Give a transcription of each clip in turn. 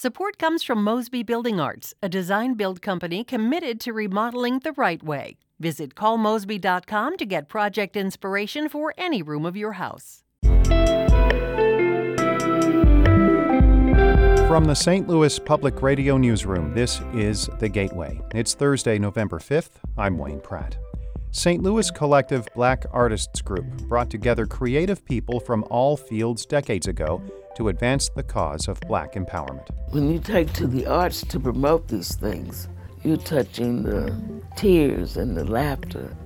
Support comes from Mosby Building Arts, a design build company committed to remodeling the right way. Visit callmosby.com to get project inspiration for any room of your house. From the St. Louis Public Radio Newsroom, this is The Gateway. It's Thursday, November 5th. I'm Wayne Pratt. St. Louis Collective Black Artists Group brought together creative people from all fields decades ago to advance the cause of black empowerment. When you take to the arts to promote these things, you're touching the tears and the laughter,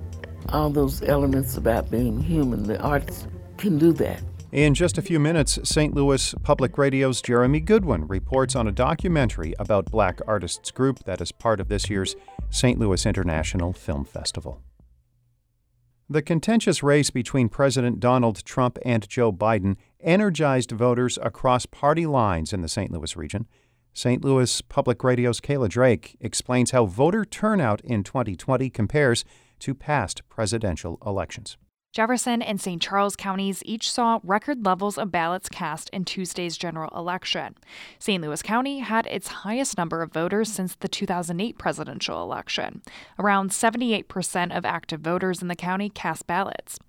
all those elements about being human. The arts can do that. In just a few minutes, St. Louis Public Radio's Jeremy Goodwin reports on a documentary about Black Artists Group that is part of this year's St. Louis International Film Festival. The contentious race between President Donald Trump and Joe Biden energized voters across party lines in the St. Louis region. St. Louis Public Radio's Kayla Drake explains how voter turnout in 2020 compares to past presidential elections. Jefferson and St. Charles counties each saw record levels of ballots cast in Tuesday's general election. St. Louis County had its highest number of voters since the 2008 presidential election. Around 78% of active voters in the county cast ballots.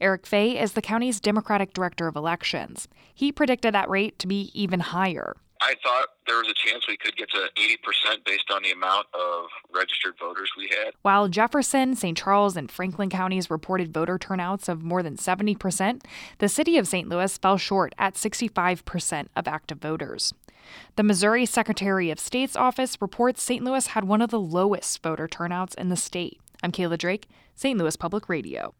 Eric Fey is the county's Democratic Director of Elections. He predicted that rate to be even higher. I thought there was a chance we could get to 80% based on the amount of registered voters we had. While Jefferson, St. Charles, and Franklin counties reported voter turnouts of more than 70%, the city of St. Louis fell short at 65% of active voters. The Missouri Secretary of State's office reports St. Louis had one of the lowest voter turnouts in the state. I'm Kayla Drake, St. Louis Public Radio.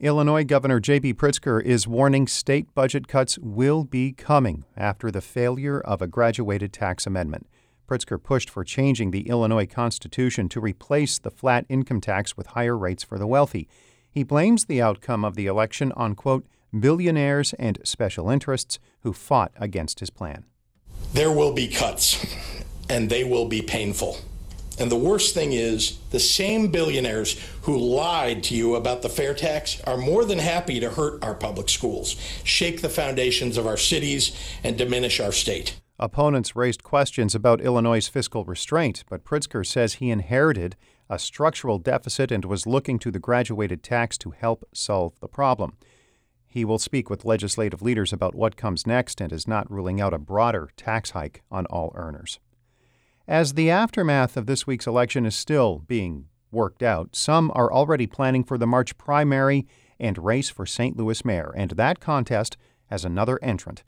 Illinois Governor J.B. Pritzker is warning state budget cuts will be coming after the failure of a graduated tax amendment. Pritzker pushed for changing the Illinois Constitution to replace the flat income tax with higher rates for the wealthy. He blames the outcome of the election on, quote, billionaires and special interests who fought against his plan. There will be cuts, and they will be painful. And the worst thing is, the same billionaires who lied to you about the fair tax are more than happy to hurt our public schools, shake the foundations of our cities, and diminish our state. Opponents raised questions about Illinois' fiscal restraint, but Pritzker says he inherited a structural deficit and was looking to the graduated tax to help solve the problem. He will speak with legislative leaders about what comes next and is not ruling out a broader tax hike on all earners. As the aftermath of this week's election is still being worked out, some are already planning for the March primary and race for St. Louis mayor, and that contest has another entrant.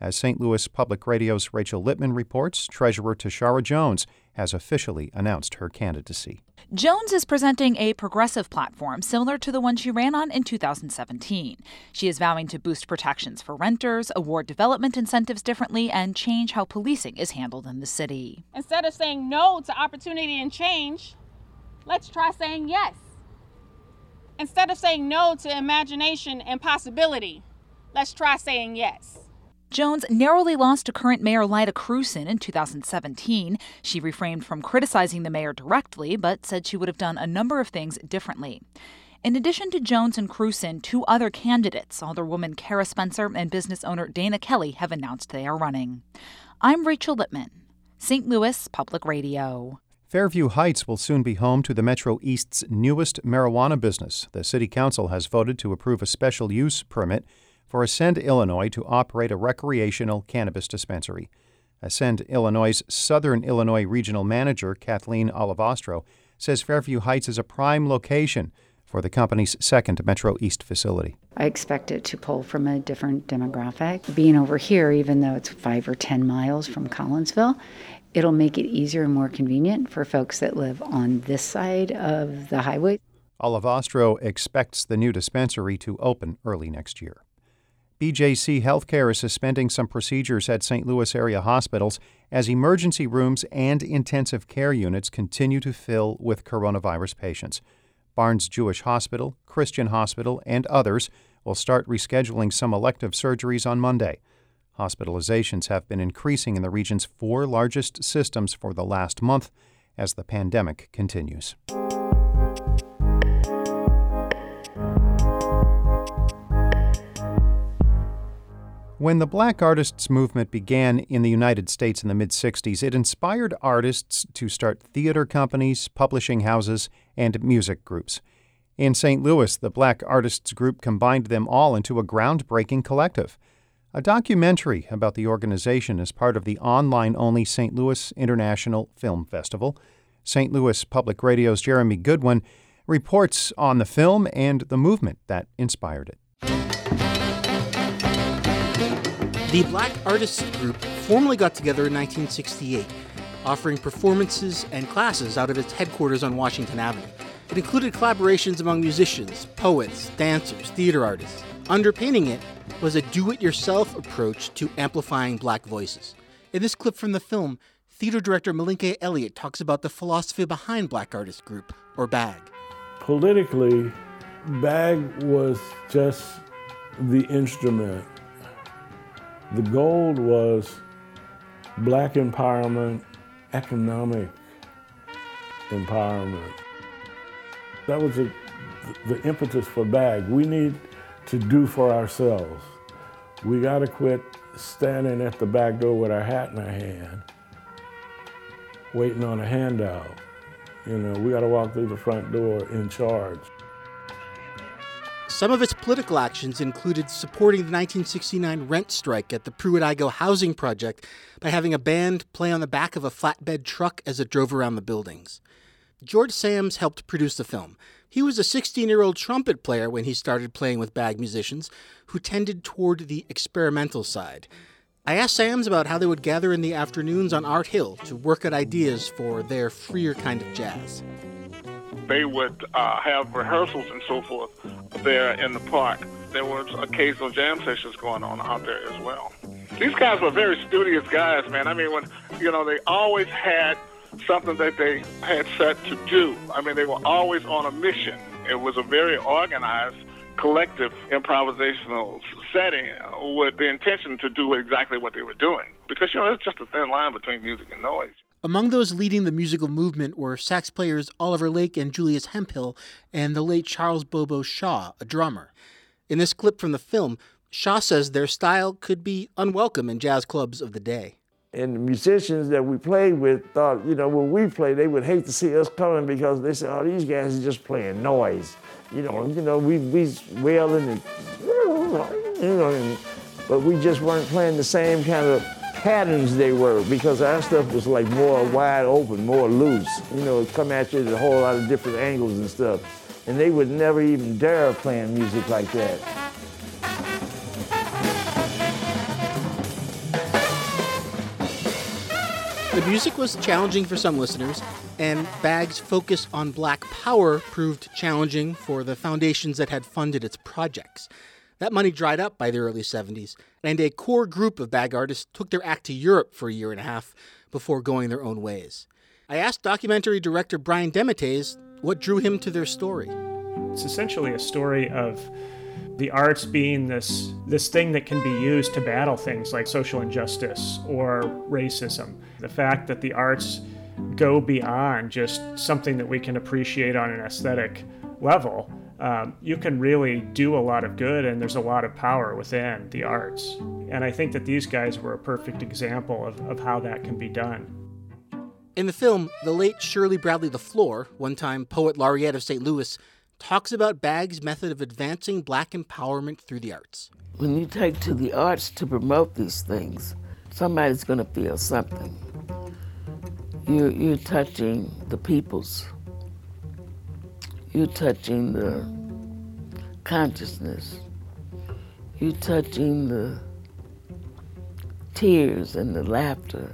As St. Louis Public Radio's Rachel Lippman reports, Treasurer Tishaura Jones has officially announced her candidacy. Jones is presenting a progressive platform similar to the one she ran on in 2017. She is vowing to boost protections for renters, award development incentives differently, and change how policing is handled in the city. Instead of saying no to opportunity and change, let's try saying yes. Instead of saying no to imagination and possibility, let's try saying yes. Jones narrowly lost to current mayor Lyda Krewson in 2017. She refrained from criticizing the mayor directly, but said she would have done a number of things differently. In addition to Jones and Krewson, two other candidates, Alderwoman Cara Spencer and business owner Dana Kelly, have announced they are running. I'm Rachel Lippman, St. Louis Public Radio. Fairview Heights will soon be home to the Metro East's newest marijuana business. The City Council has voted to approve a special use permit for Ascend Illinois to operate a recreational cannabis dispensary. Ascend Illinois' Southern Illinois Regional Manager, Kathleen Olivastro, says Fairview Heights is a prime location for the company's second Metro East facility. I expect it to pull from a different demographic. Being over here, even though it's five or 10 miles from Collinsville, it'll make it easier and more convenient for folks that live on this side of the highway. Olivastro expects the new dispensary to open early next year. BJC Healthcare is suspending some procedures at St. Louis area hospitals as emergency rooms and intensive care units continue to fill with coronavirus patients. Barnes Jewish Hospital, Christian Hospital, and others will start rescheduling some elective surgeries on Monday. Hospitalizations have been increasing in the region's four largest systems for the last month as the pandemic continues. When the black artists movement began in the United States in the mid 60s, it inspired artists to start theater companies, publishing houses, and music groups. In St. Louis, the Black Artists Group combined them all into a groundbreaking collective. A documentary about the organization is part of the online only St. Louis International Film Festival. St. Louis Public Radio's Jeremy Goodwin reports on the film and the movement that inspired it. The Black Artists Group formally got together in 1968, offering performances and classes out of its headquarters on Washington Avenue. It included collaborations among musicians, poets, dancers, theater artists. Underpinning it was a do it yourself approach to amplifying black voices. In this clip from the film, theater director Malinke Elliott talks about the philosophy behind Black Artists Group, or BAG. Politically, BAG was just the instrument the goal was black empowerment, economic empowerment. That was the impetus for BAG. We need to do for ourselves. We got to quit standing at the back door with our hat in our hand, waiting on a handout. You know, we got to walk through the front door in charge. Some of its political actions included supporting the 1969 rent strike at the Pruitt-Igoe housing project by having a band play on the back of a flatbed truck as it drove around the buildings. George Sams helped produce the film. He was a 16 year old trumpet player when he started playing with BAG musicians who tended toward the experimental side. I asked Sams about how they would gather in the afternoons on Art Hill to work at ideas for their freer kind of jazz they would uh, have rehearsals and so forth there in the park. There was occasional jam sessions going on out there as well. These guys were very studious guys, man. I mean, when you know, they always had something that they had set to do. I mean, they were always on a mission. It was a very organized, collective improvisational setting with the intention to do exactly what they were doing. Because you know, it's just a thin line between music and noise. Among those leading the musical movement were sax players Oliver Lake and Julius Hemphill, and the late Charles Bobo Shaw, a drummer. In this clip from the film, Shaw says their style could be unwelcome in jazz clubs of the day. And the musicians that we played with thought, you know, when we played, they would hate to see us coming because they said, "Oh, these guys are just playing noise." You know, you know, we we wailing and you know, and, but we just weren't playing the same kind of patterns they were because our stuff was like more wide open, more loose. You know, come at you at a whole lot of different angles and stuff. And they would never even dare playing music like that. The music was challenging for some listeners, and BAG's focus on black power proved challenging for the foundations that had funded its projects. That money dried up by the early 70s, and a core group of BAG artists took their act to Europe for a year and a half before going their own ways. I asked documentary director Bryan Dematteis what drew him to their story. It's essentially a story of the arts being this this thing that can be used to battle things like social injustice or racism. The fact that the arts go beyond just something that we can appreciate on an aesthetic level um, you can really do a lot of good and there's a lot of power within the arts. And I think that these guys were a perfect example of, of how that can be done. In the film, the late Shirley Bradley LaFleur, one time poet laureate of St. Louis, talks about BAG's method of advancing black empowerment through the arts. When you take to the arts to promote these things, somebody's going to feel something. You're, you're touching the people's you're touching the consciousness. You're touching the tears and the laughter.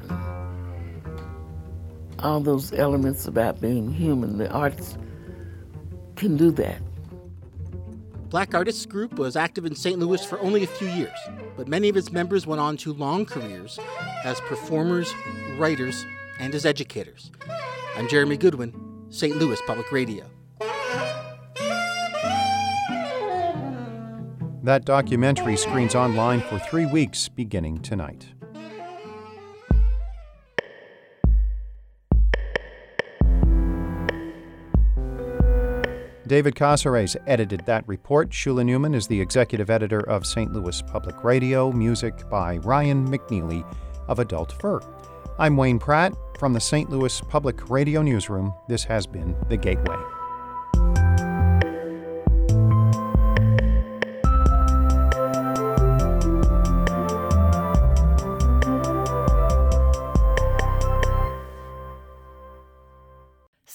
All those elements about being human. The arts can do that. Black Artists Group was active in St. Louis for only a few years, but many of its members went on to long careers as performers, writers, and as educators. I'm Jeremy Goodwin, St. Louis Public Radio. That documentary screens online for three weeks beginning tonight. David Cazares edited that report. Shula Neuman is the executive editor of St. Louis Public Radio, music by Ryan McNeely of Adult Fur. I'm Wayne Pratt from the St. Louis Public Radio Newsroom. This has been The Gateway.